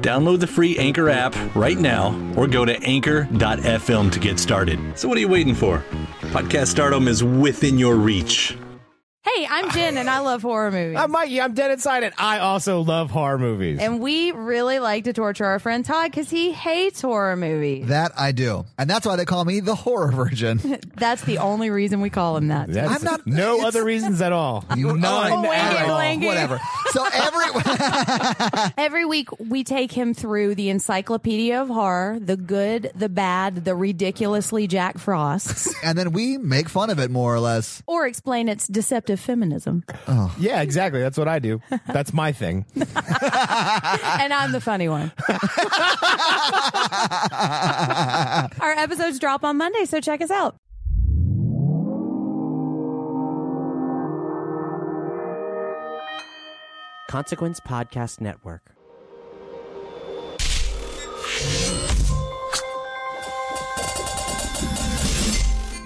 Download the free Anchor app right now or go to anchor.fm to get started. So, what are you waiting for? Podcast stardom is within your reach. Hey, I'm Jen and I love horror movies. I'm Mikey. I'm dead inside and I also love horror movies. and we really like to torture our friend Todd because he hates horror movies. That I do. And that's why they call me the horror virgin. That's the only reason we call him that. That's I'm not- no it's- other reasons at all. None Oh, at all. blanky. Whatever. So every Every week we take him through the encyclopedia of horror, the good, the bad, the ridiculously Jack Frosts, and then we make fun of it more or less. or explain its deceptive feminism. Oh. Yeah, exactly. That's what I do. That's my thing. and I'm the funny one. Our episodes drop on Monday, so check us out. Consequence Podcast Network.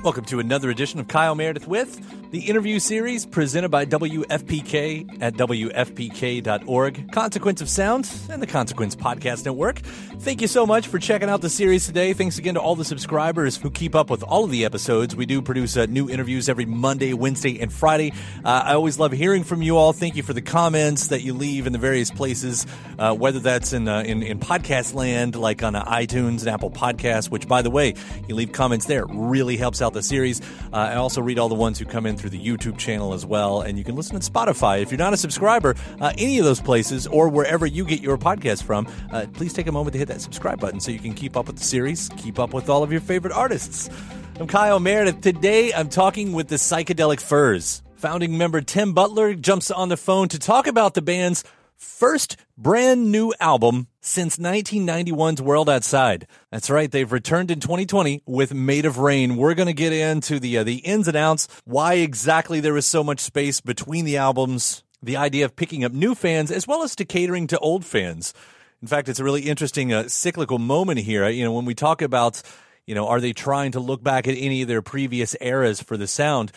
Welcome to another edition of Kyle Meredith with the interview series presented by WFPK at WFPK.org, Consequence of Sound, and the Consequence Podcast Network. Thank you so much for checking out the series today. Thanks again to all the subscribers who keep up with all of the episodes. We do produce uh, new interviews every Monday, Wednesday, and Friday. Uh, I always love hearing from you all. Thank you for the comments that you leave in the various places, uh, whether that's in, uh, in in podcast land, like on uh, iTunes and Apple Podcasts. Which, by the way, you leave comments there. It really helps out the series. Uh, I also read all the ones who come in through the YouTube channel as well, and you can listen on Spotify if you're not a subscriber. Uh, any of those places or wherever you get your podcast from, uh, please take a moment to hit that subscribe button so you can keep up with the series, keep up with all of your favorite artists. I'm Kyle Meredith. Today, I'm talking with the Psychedelic Furs. Founding member Tim Butler jumps on the phone to talk about the band's first brand new album since 1991's World Outside. That's right, they've returned in 2020 with Made of Rain. We're going to get into the uh, the ins and outs, why exactly there is so much space between the albums, the idea of picking up new fans as well as to catering to old fans. In fact, it's a really interesting uh, cyclical moment here. You know, when we talk about, you know, are they trying to look back at any of their previous eras for the sound?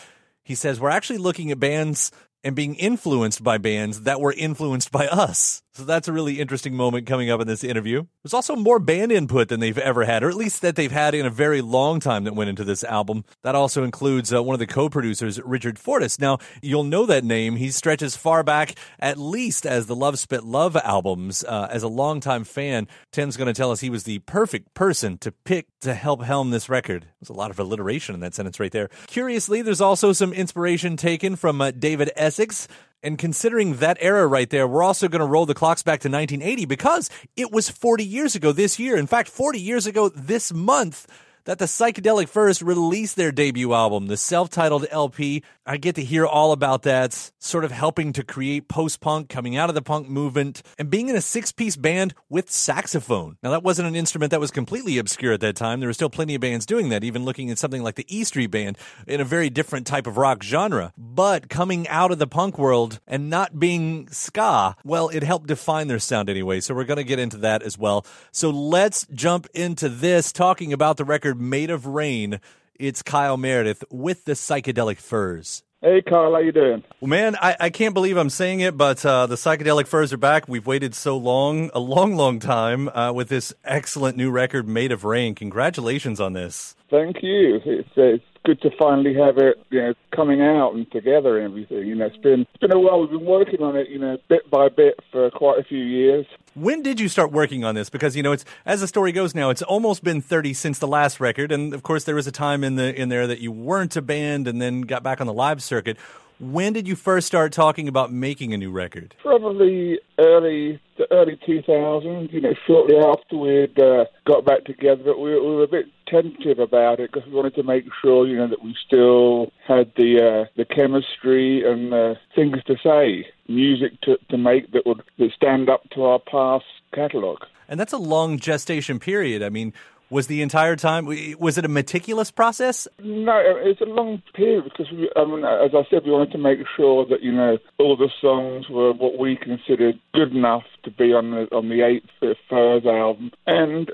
He says we're actually looking at bands and being influenced by bands that were influenced by us. So that's a really interesting moment coming up in this interview. There's also more band input than they've ever had, or at least that they've had in a very long time that went into this album. That also includes uh, one of the co-producers, Richard Fortus. Now, you'll know that name. He stretches far back, at least as the Love Spit Love albums. Uh, as a longtime fan, Tim's going to tell us he was the perfect person to pick to help helm this record. There's a lot of alliteration in that sentence right there. Curiously, there's also some inspiration taken from uh, David Essex. And considering that era right there, we're also going to roll the clocks back to 1980 because it was 40 years ago this year. In fact, 40 years ago this month, that the Psychedelic Furs released their debut album, the self titled LP. I get to hear all about that, sort of helping to create post punk, coming out of the punk movement, and being in a six piece band with saxophone. Now, that wasn't an instrument that was completely obscure at that time. There were still plenty of bands doing that, even looking at something like the E Street Band in a very different type of rock genre. But coming out of the punk world and not being ska, well, it helped define their sound anyway. So we're going to get into that as well. So let's jump into this, talking about the record Made of Rain. It's Kyle Meredith with the Psychedelic Furs. Hey, Kyle, how you doing? Well, man, I, I can't believe I'm saying it, but uh, the Psychedelic Furs are back. We've waited so long, a long, long time, uh, with this excellent new record, Made of Rain. Congratulations on this. Thank you. It's, it's good to finally have it, you know, coming out and together and everything. You know, it's been it's been a while. We've been working on it, you know, bit by bit for quite a few years. When did you start working on this? Because you know, it's as the story goes now, it's almost been 30 since the last record, and of course there was a time in the in there that you weren't a band and then got back on the live circuit. When did you first start talking about making a new record? Probably early the early 2000s. You know, shortly after we'd uh, got back together, but we, we were a bit tentative about it because we wanted to make sure, you know, that we still had the uh, the chemistry and uh, things to say, music to, to make that would that stand up to our past catalogue. And that's a long gestation period. I mean, was the entire time was it a meticulous process? No, it's a long period because we, I mean, as I said, we wanted to make sure that you know all the songs were what we considered good enough to be on the on the Eighth Furs album, and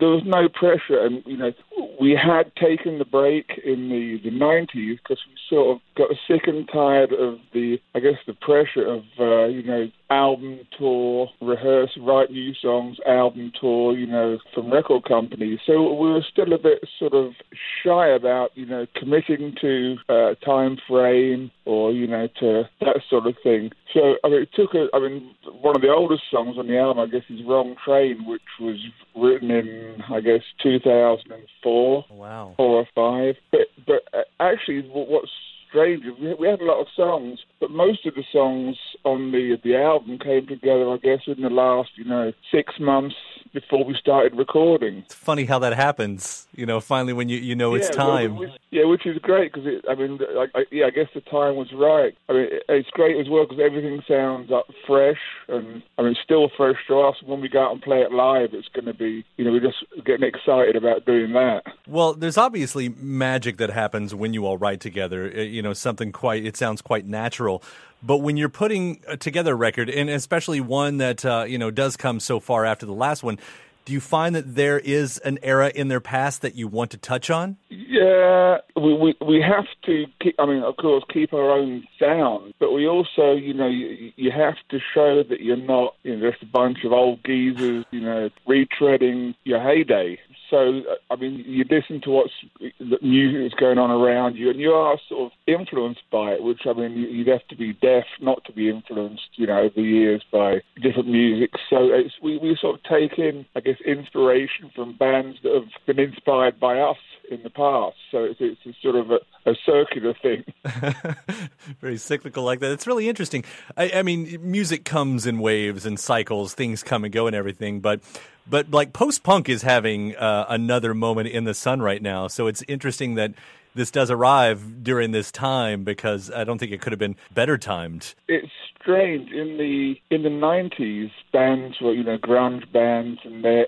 there was no pressure. And you know, we had taken the break in the the nineties because we sort of got sick and tired of the, I guess, the pressure of uh, you know album tour, rehearse, write new songs, album tour, you know, from record companies. So we were still a bit sort of shy about, you know, committing to a time frame or, you know, to that sort of thing. So, I mean, it took a, I mean, one of the oldest songs on the album, I guess, is Wrong Train, which was written in, I guess, 2004. Wow. Four or five. But, but uh, actually, what's strange. We had a lot of songs, but most of the songs on the the album came together, I guess, in the last you know six months before we started recording. It's funny how that happens. You know, finally when you you know yeah, it's time. Well, yeah, which is great because I mean, I, I, yeah, I guess the time was right. I mean, it's great as well because everything sounds up fresh and I mean, still fresh to us. When we go out and play it live, it's going to be you know we're just getting excited about doing that. Well, there's obviously magic that happens when you all write together. Uh, you know, something quite it sounds quite natural. But when you're putting together a record, and especially one that uh, you know does come so far after the last one, do you find that there is an era in their past that you want to touch on? Yeah, we we, we have to. Keep, I mean, of course, keep our own sound, but we also, you know, you, you have to show that you're not, you know, just a bunch of old geezers, you know, retreading your heyday. So, I mean, you listen to what's the music that's going on around you, and you are sort of influenced by it. Which I mean, you'd have to be deaf not to be influenced, you know, over the years by different music. So it's, we we sort of take in, I guess, inspiration from bands that have been inspired by us in the past. So it's, it's a sort of a, a circular thing. Very cyclical like that. It's really interesting. I, I mean, music comes in waves and cycles. Things come and go and everything, but but like post punk is having uh, another moment in the sun right now. So it's interesting that this does arrive during this time because I don't think it could have been better timed. It's strange in the in the nineties. Bands were you know grunge bands, and they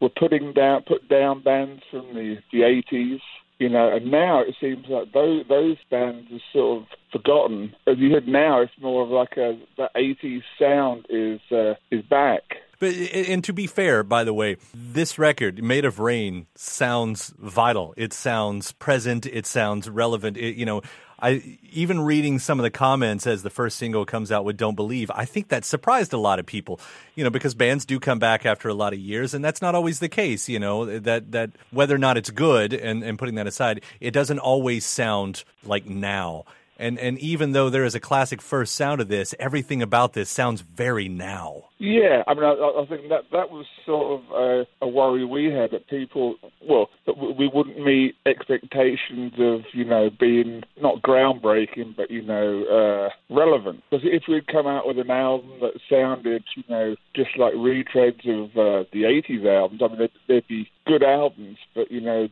were putting down put down bands from the the eighties. You know, and now it seems like those those bands are sort of forgotten. As you heard now, it's more of like a the '80s sound is uh, is back. But and to be fair, by the way, this record, Made of Rain, sounds vital. It sounds present. It sounds relevant. It, you know, I even reading some of the comments as the Furs single comes out with "Don't Believe." I think that surprised a lot of people. You know, because bands do come back after a lot of years, and that's not always the case. You know, that that whether or not it's good, and and putting that aside, it doesn't always sound like now. And and even though there is a classic first sound of this, everything about this sounds very now. Yeah, I mean, I, I think that that was sort of a, a worry we had that people, well, that we wouldn't meet expectations of, you know, being not groundbreaking, but you know, uh, relevant. Because if we'd come out with an album that sounded, you know, just like retreads of uh, the '80s albums, I mean, they'd, they'd be good albums, but you know,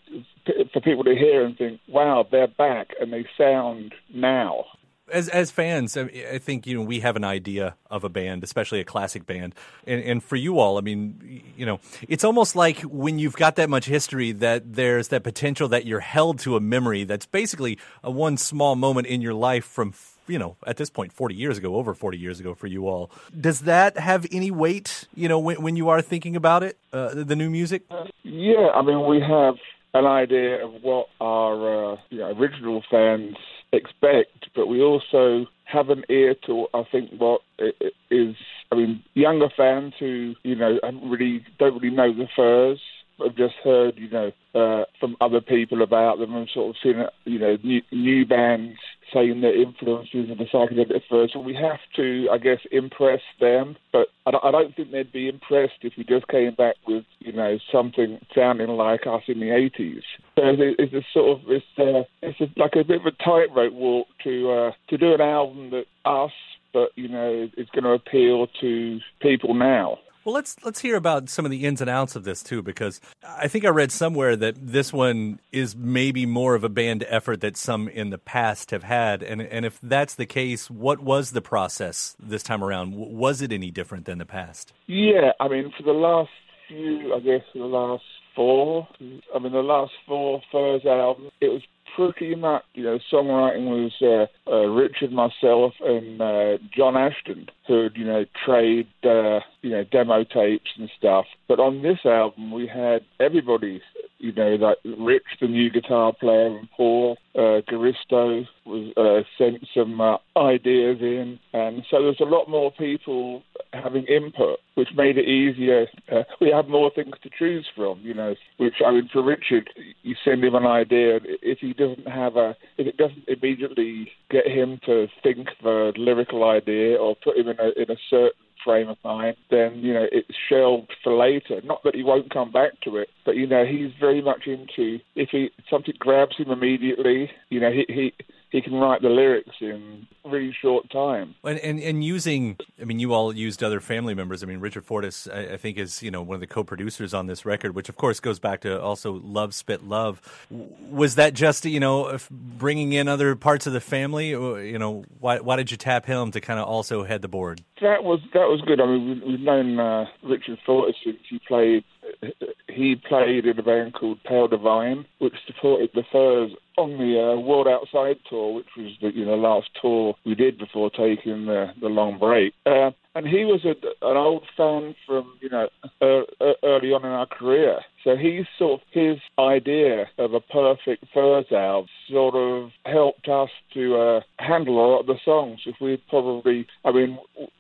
for people to hear and think, "Wow, they're back," and they sound now as as fans, I think you know we have an idea of a band, especially a classic band, and, and for you all, I mean, you know, it's almost like when you've got that much history that there's that potential that you're held to a memory that's basically a one small moment in your life from you know at this point 40 years ago over 40 years ago for you all. Does that have any weight you know when, when you are thinking about it uh, the new music? Yeah i mean we have an idea of what our uh, you know, original fans expect, but we also have an ear to, I think, what is, I mean, younger fans who, you know, really don't really know the Furs, have just heard, you know, uh, from other people about them and sort of seen, you know, new, new bands saying their influences and the Psychedelic Furs. So we have to, I guess, impress them. But I, I don't think they'd be impressed if we just came back with, you know, something sounding like us in the 80s. So it's a sort of, it's, uh, it's a, like a bit of a tightrope walk to uh, to do an album that us, but you know, is going to appeal to people now. Well, let's let's hear about some of the ins and outs of this too, because I think I read somewhere that this one is maybe more of a band effort that some in the past have had, and and if that's the case, what was the process this time around? Was it any different than the past? Yeah, I mean, for the last few, I guess, for the last four, I mean, the last four Furs albums, it was pretty much, you know, songwriting was uh, uh, Richard, myself, and uh, John Ashton, who'd, you know, trade, uh, you know, demo tapes and stuff. But on this album, we had everybody, you know, like Rich, the new guitar player, and Paul uh, Garisto was uh, sent some uh, ideas in, and so there's a lot more people having input, which made it easier. Uh, we had more things to choose from, you know. Which I mean, for Richard, you send him an idea, if he doesn't have a, if it doesn't immediately get him to think the lyrical idea or put him in a in a certain frame of mind, then you know it's shelved for later. Not that he won't come back to it, but you know he's very much into if he something grabs him immediately, you know he he he can write the lyrics in really short time. And, and, and using, I mean, you all used other family members. I mean, Richard Fortus, I, I, think, is you know one of the co-producers on this record, which of course goes back to also Love Spit Love. Was that just you know bringing in other parts of the family? You know, why why did you tap him to kind of also head the board? That was that was good. I mean, we've known uh, Richard Fortus since he played he played in a band called Pale Divine, which supported the Furs on the uh, World Outside tour, which was the you know last tour we did before taking the, the long break. Uh, and he was a, an old fan from you know early on in our career. So he sort of his idea of a perfect Furs album sort of helped us to uh, handle a lot of the songs. If we probably, I mean,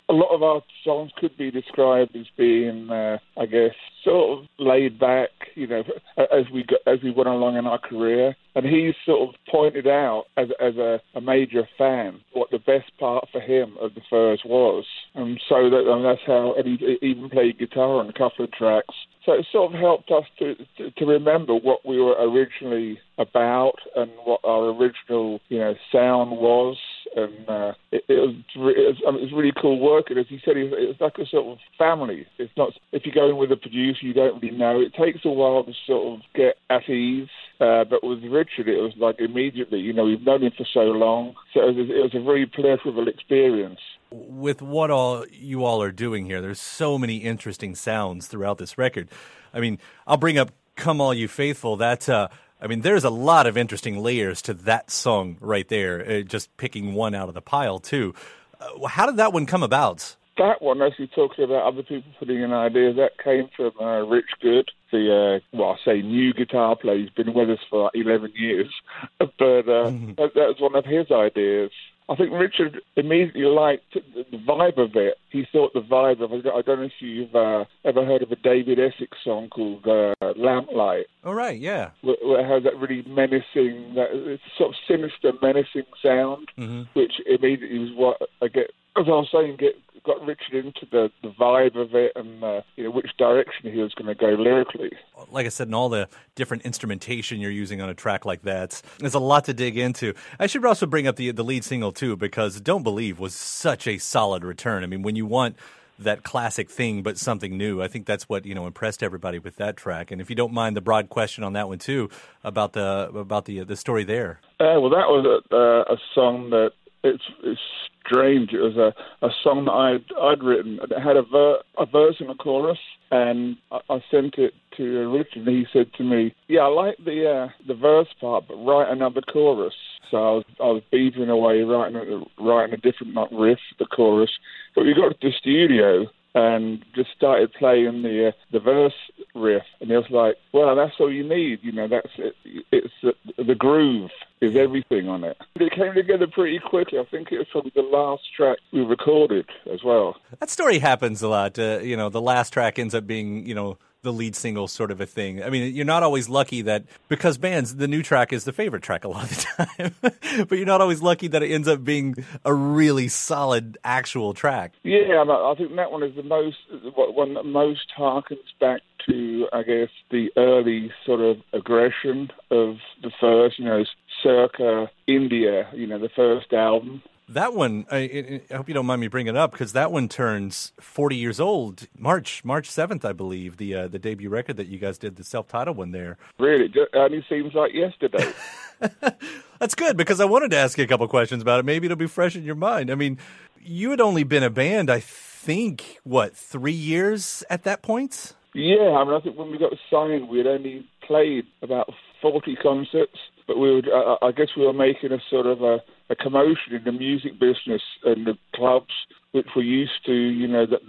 a lot of our songs could be described as being, uh, I guess, sort of laid back, you know, as we got, as we went along in our career. And he sort of pointed out, as, as a, a major fan, what the best part for him of the Furs was. And so that, and that's how, and he even played guitar on a couple of tracks. So it sort of helped us to, to, to remember what we were originally about and what our original, you know, sound was. And uh, it, it, was, it, was, it was really cool working. As he said, it was like a sort of family. It's not if you go in with a producer, you don't really know. It takes a while to sort of get at ease. Uh, but with Richard, it was like immediately. You know, we've known him for so long, so it was, it was a very pleasurable experience with what all you all are doing here, there's so many interesting sounds throughout this record. I mean, I'll bring up "Come All You Faithful." That uh, I mean, there's a lot of interesting layers to that song right there. Uh, just picking one out of the pile too. Uh, how did that one come about? That one, as you're talking about other people putting in ideas, that came from uh, Rich Good, the uh, well, I say new guitar player. He's been with us for like 11 years, but uh, mm-hmm. that, that was one of his ideas. I think Richard immediately liked the vibe of it. He thought the vibe of it. I don't know if you've uh, ever heard of a David Essex song called uh, Lamplight. Oh, right, yeah. Where, where it has that really menacing, that sort of sinister, menacing sound, mm-hmm. which immediately was what I get, as I was saying, get got Richard into the, the vibe of it and uh, you know which direction he was going to go lyrically. Like I said, and all the different instrumentation you're using on a track like that, there's a lot to dig into. I should also bring up the the lead single too, because "Don't Believe" was such a solid return. I mean, when you want that classic thing, but something new. I think that's what you know impressed everybody with that track. And if you don't mind the broad question on that one too, about the about the the story there. Uh, well, that was a, uh, a song that it's, it's strange. It was a, a song that I'd I'd written. It had a, ver- a verse and a chorus, and I, I sent it to Richard. And he said to me, "Yeah, I like the uh, the verse part, but write another chorus." So I was I was beavering away writing a, writing a different like, riff, the chorus. But we got to the studio and just started playing the uh, the verse riff, and it was like, well, that's all you need, you know. That's it. It's uh, the groove is everything on it. It came together pretty quickly. I think it was from the last track we recorded as well. That story happens a lot. Uh, you know, the last track ends up being, you know, the lead single sort of a thing. I mean, you're not always lucky that because bands, the new track is the favorite track a lot of the time, but you're not always lucky that it ends up being a really solid actual track. Yeah, I think that one is the most one that most harkens back to, I guess, the early sort of aggression of the Furs, you know, circa India, you know, the first album that one, I, I, hope you don't mind me bringing it up because that one turns 40 years old March March 7th, I believe, the uh, the debut record that you guys did, the self titled one there. Really? It seems like yesterday. That's good because I wanted to ask you a couple questions about it. Maybe it'll be fresh in your mind. I mean, you had only been a band, I think, what, three years at that point? Yeah, I mean, I think when we got signed, we had only played about 40 concerts, but we would, I, I guess we were making a sort of a a commotion in the music business and the clubs which were used to, you know, that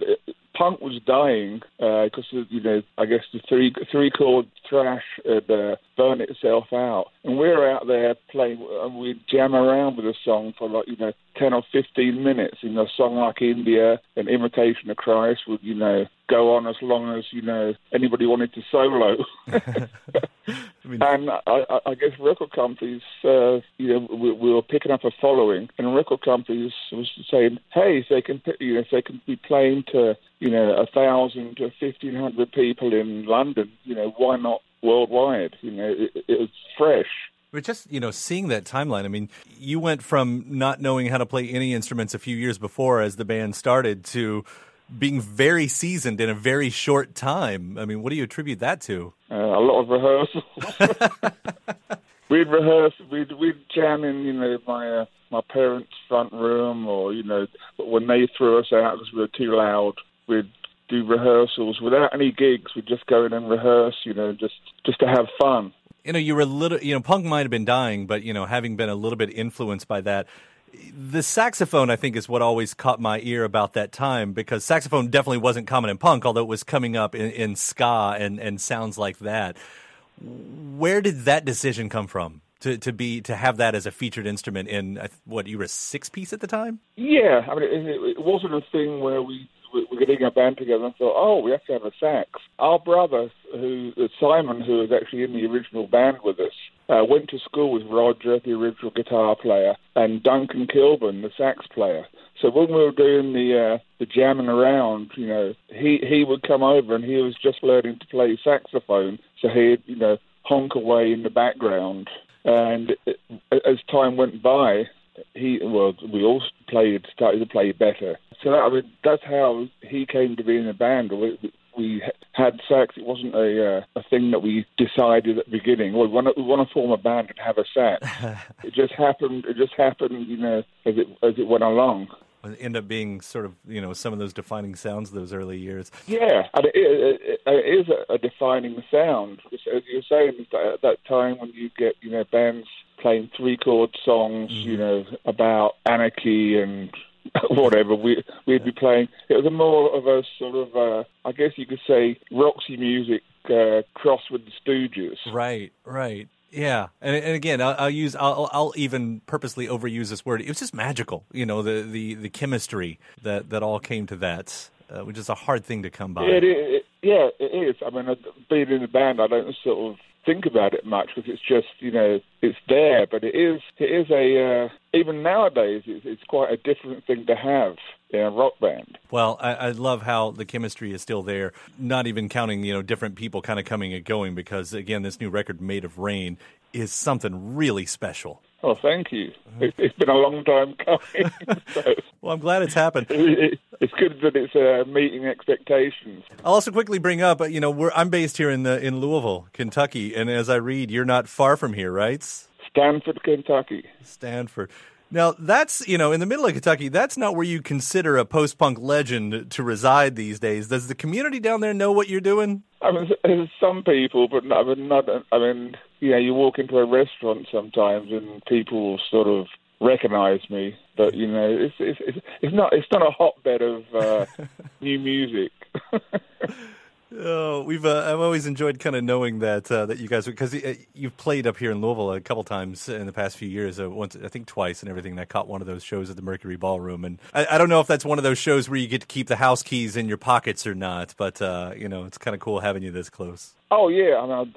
punk was dying because uh, you know I guess the three three chord thrash had uh, burned itself out, and we were out there playing and we'd jam around with a song for like you know ten or fifteen minutes. You know, a song like India and Imitation of Christ would you know go on as long as you know anybody wanted to solo. I mean, and I, I guess record companies, uh, you know, we, we, were picking up a following, and record companies was saying, "Hey, if they can, you know, if they can be playing to you know, a thousand to fifteen hundred people in London, you know, why not worldwide? You know, it, it was fresh. But just you know, seeing that timeline. I mean, you went from not knowing how to play any instruments a few years before, as the band started, to being very seasoned in a very short time. I mean, what do you attribute that to? Uh, a lot of rehearsals. we'd rehearse, we'd we'd jam in, you know, my uh, my parents' front room, or you know, when they threw us out because we were too loud, we'd do rehearsals without any gigs. We'd just go in and rehearse, you know, just just to have fun. You know, you were a little, you know, punk might have been dying, but you know, having been a little bit influenced by that, the saxophone I think is what always caught my ear about that time because saxophone definitely wasn't common in punk, although it was coming up in, in ska and and sounds like that. Where did that decision come from? To, to be to have that as a featured instrument in what you were a six piece at the time? Yeah, I mean it, it wasn't a thing where we we're getting a band together and thought, oh, we have to have a sax. Our brother, who uh, Simon, who was actually in the original band with us, uh, went to school with Roger, the original guitar player, and Duncan Kilburn, the sax player. So when we were doing the uh, the jamming around, you know, he he would come over and he was just learning to play saxophone, so he'd you know honk away in the background. And it, as time went by, he well, we all played started to play better. So that, I mean, that's how he came to be in the band. We, we had sex. It wasn't a uh, a thing that we decided at the beginning. Well, we want to, we want to form a band and have a sax. it just happened. It just happened, you know, as it as it went along. End up being sort of you know some of those defining sounds of those early years. Yeah, and it, it, it is a, defining sound. As you're saying, at that time when you get you know bands playing three chord songs, mm. you know about anarchy and whatever we we'd be playing. It was a more of a sort of uh, I guess you could say Roxy music uh, crossed with the Stooges. Right, right. Yeah, and, and again, I'll, I'll use I'll, I'll even purposely overuse this word. It was just magical, you know, the the, the chemistry that that all came to that, uh, which is a hard thing to come by. It, it, yeah, it is. I mean, being in the band, I don't sort of think about it much because it's just you know it's there. But it is it is a uh, even nowadays it's, it's quite a different thing to have in a rock band. Well, I, I love how the chemistry is still there. Not even counting you know different people kind of coming and going because again, this new record, "Made of Rain," is something really special. Oh, thank you. It, it's been a long time coming. so Well, I'm glad it's happened. it, it's good that it's uh, meeting expectations. I'll also quickly bring up, uh, you know, we're, I'm based here in the in Louisville, Kentucky, and as I read, you're not far from here, right? Stanford, Kentucky. Stanford. Now, that's, you know, in the middle of Kentucky, that's not where you consider a post punk legend to reside these days. Does the community down there know what you're doing? I mean, some people, but not, but not. I mean, you know, you walk into a restaurant sometimes and people sort of recognize me, but you know, it's it's it's, it's not it's not a hotbed of uh, new music. Oh, we've uh, I've always enjoyed kind of knowing that uh, that you guys because uh, you've played up here in Louisville a couple times in the past few years. Uh, once I think twice and everything. And I caught one of those shows at the Mercury Ballroom, and I, I don't know if that's one of those shows where you get to keep the house keys in your pockets or not. But uh, you know, it's kind of cool having you this close. oh yeah, I mean,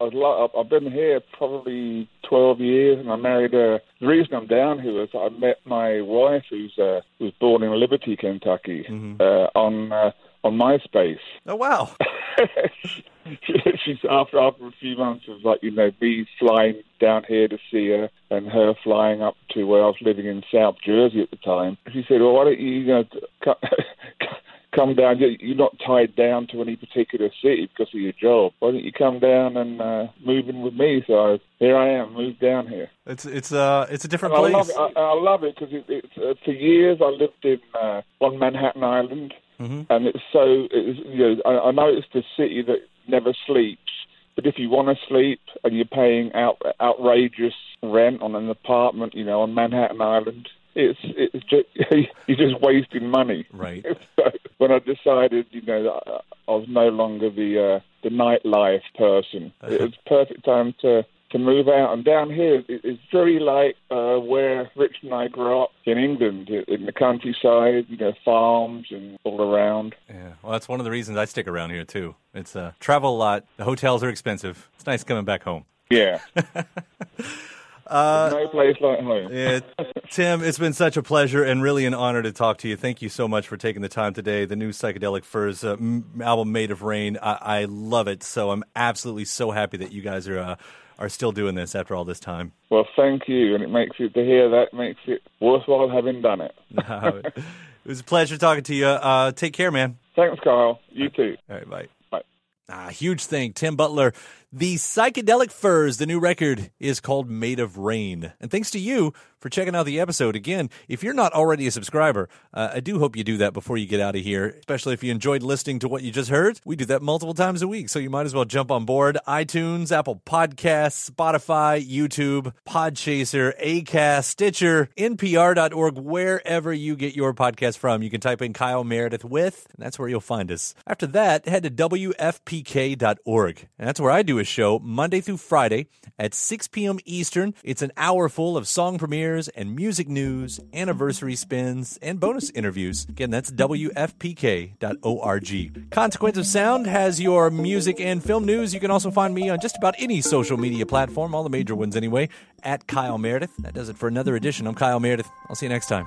I, I, I've been here probably twelve years, and I married a. The reason I'm down here is I met my wife, who's uh, was born in Liberty, Kentucky, uh, on uh, on MySpace. Oh wow! she's after after a few months of like you know me flying down here to see her and her flying up to where I was living in South Jersey at the time. She said, "Well, why don't you, you know come, come down? You- You're not tied down to any particular city because of your job. Why don't you come down and uh, move in with me?" So here I am, moved down here. It's it's uh it's a different And I place. love it. I, I love it because it, it's uh, for years I lived in uh, on Manhattan Island, and it's so it's, you know I, I know it's the city that never sleeps. But if you want to sleep and you're paying out, outrageous rent on an apartment, you know, on Manhattan Island, it's it's just you're just wasting money. Right. So when I decided, you know, I was no longer the uh, the nightlife person, it was perfect time to to move out. And down here, it's very like uh, where Rich and I grew up in England, in the countryside, you know, farms and all around. Yeah, well, that's one of the reasons I stick around here too. It's uh, travel a lot. The hotels are expensive. It's nice coming back home. Yeah. no place like home. Yeah, Tim, it's been such a pleasure and really an honor to talk to you. Thank you so much for taking the time today. The new Psychedelic Furs uh, m- album, Made of Rain, I-, I love it. So I'm absolutely so happy that you guys are uh, are still doing this after all this time. Well, thank you, and it makes it to hear that makes it worthwhile having done it. it was a pleasure talking to you. Uh, take care, man. Thanks, Kyle. You too. All right, bye. Bye. Ah, huge thing. Tim Butler. The Psychedelic Furs, the new record, is called Made of Rain. And thanks to you for checking out the episode. Again, if you're not already a subscriber, uh, I do hope you do that before you get out of here, especially if you enjoyed listening to what you just heard. We do that multiple times a week, so you might as well jump on board. iTunes, Apple Podcasts, Spotify, YouTube, Podchaser, Acast, Stitcher, NPR.org, wherever you get your podcast from. You can type in Kyle Meredith with, and that's where you'll find us. After that, head to WFPK.org. And that's where I do show Monday through Friday at 6 p.m. Eastern. It's an hour full of song premieres and music news, anniversary spins, and bonus interviews. Again, that's WFPK.org. Consequence of Sound has your music and film news. You can also find me on just about any social media platform, all the major ones anyway, at Kyle Meredith. That does it for another edition. I'm Kyle Meredith. I'll see you next time.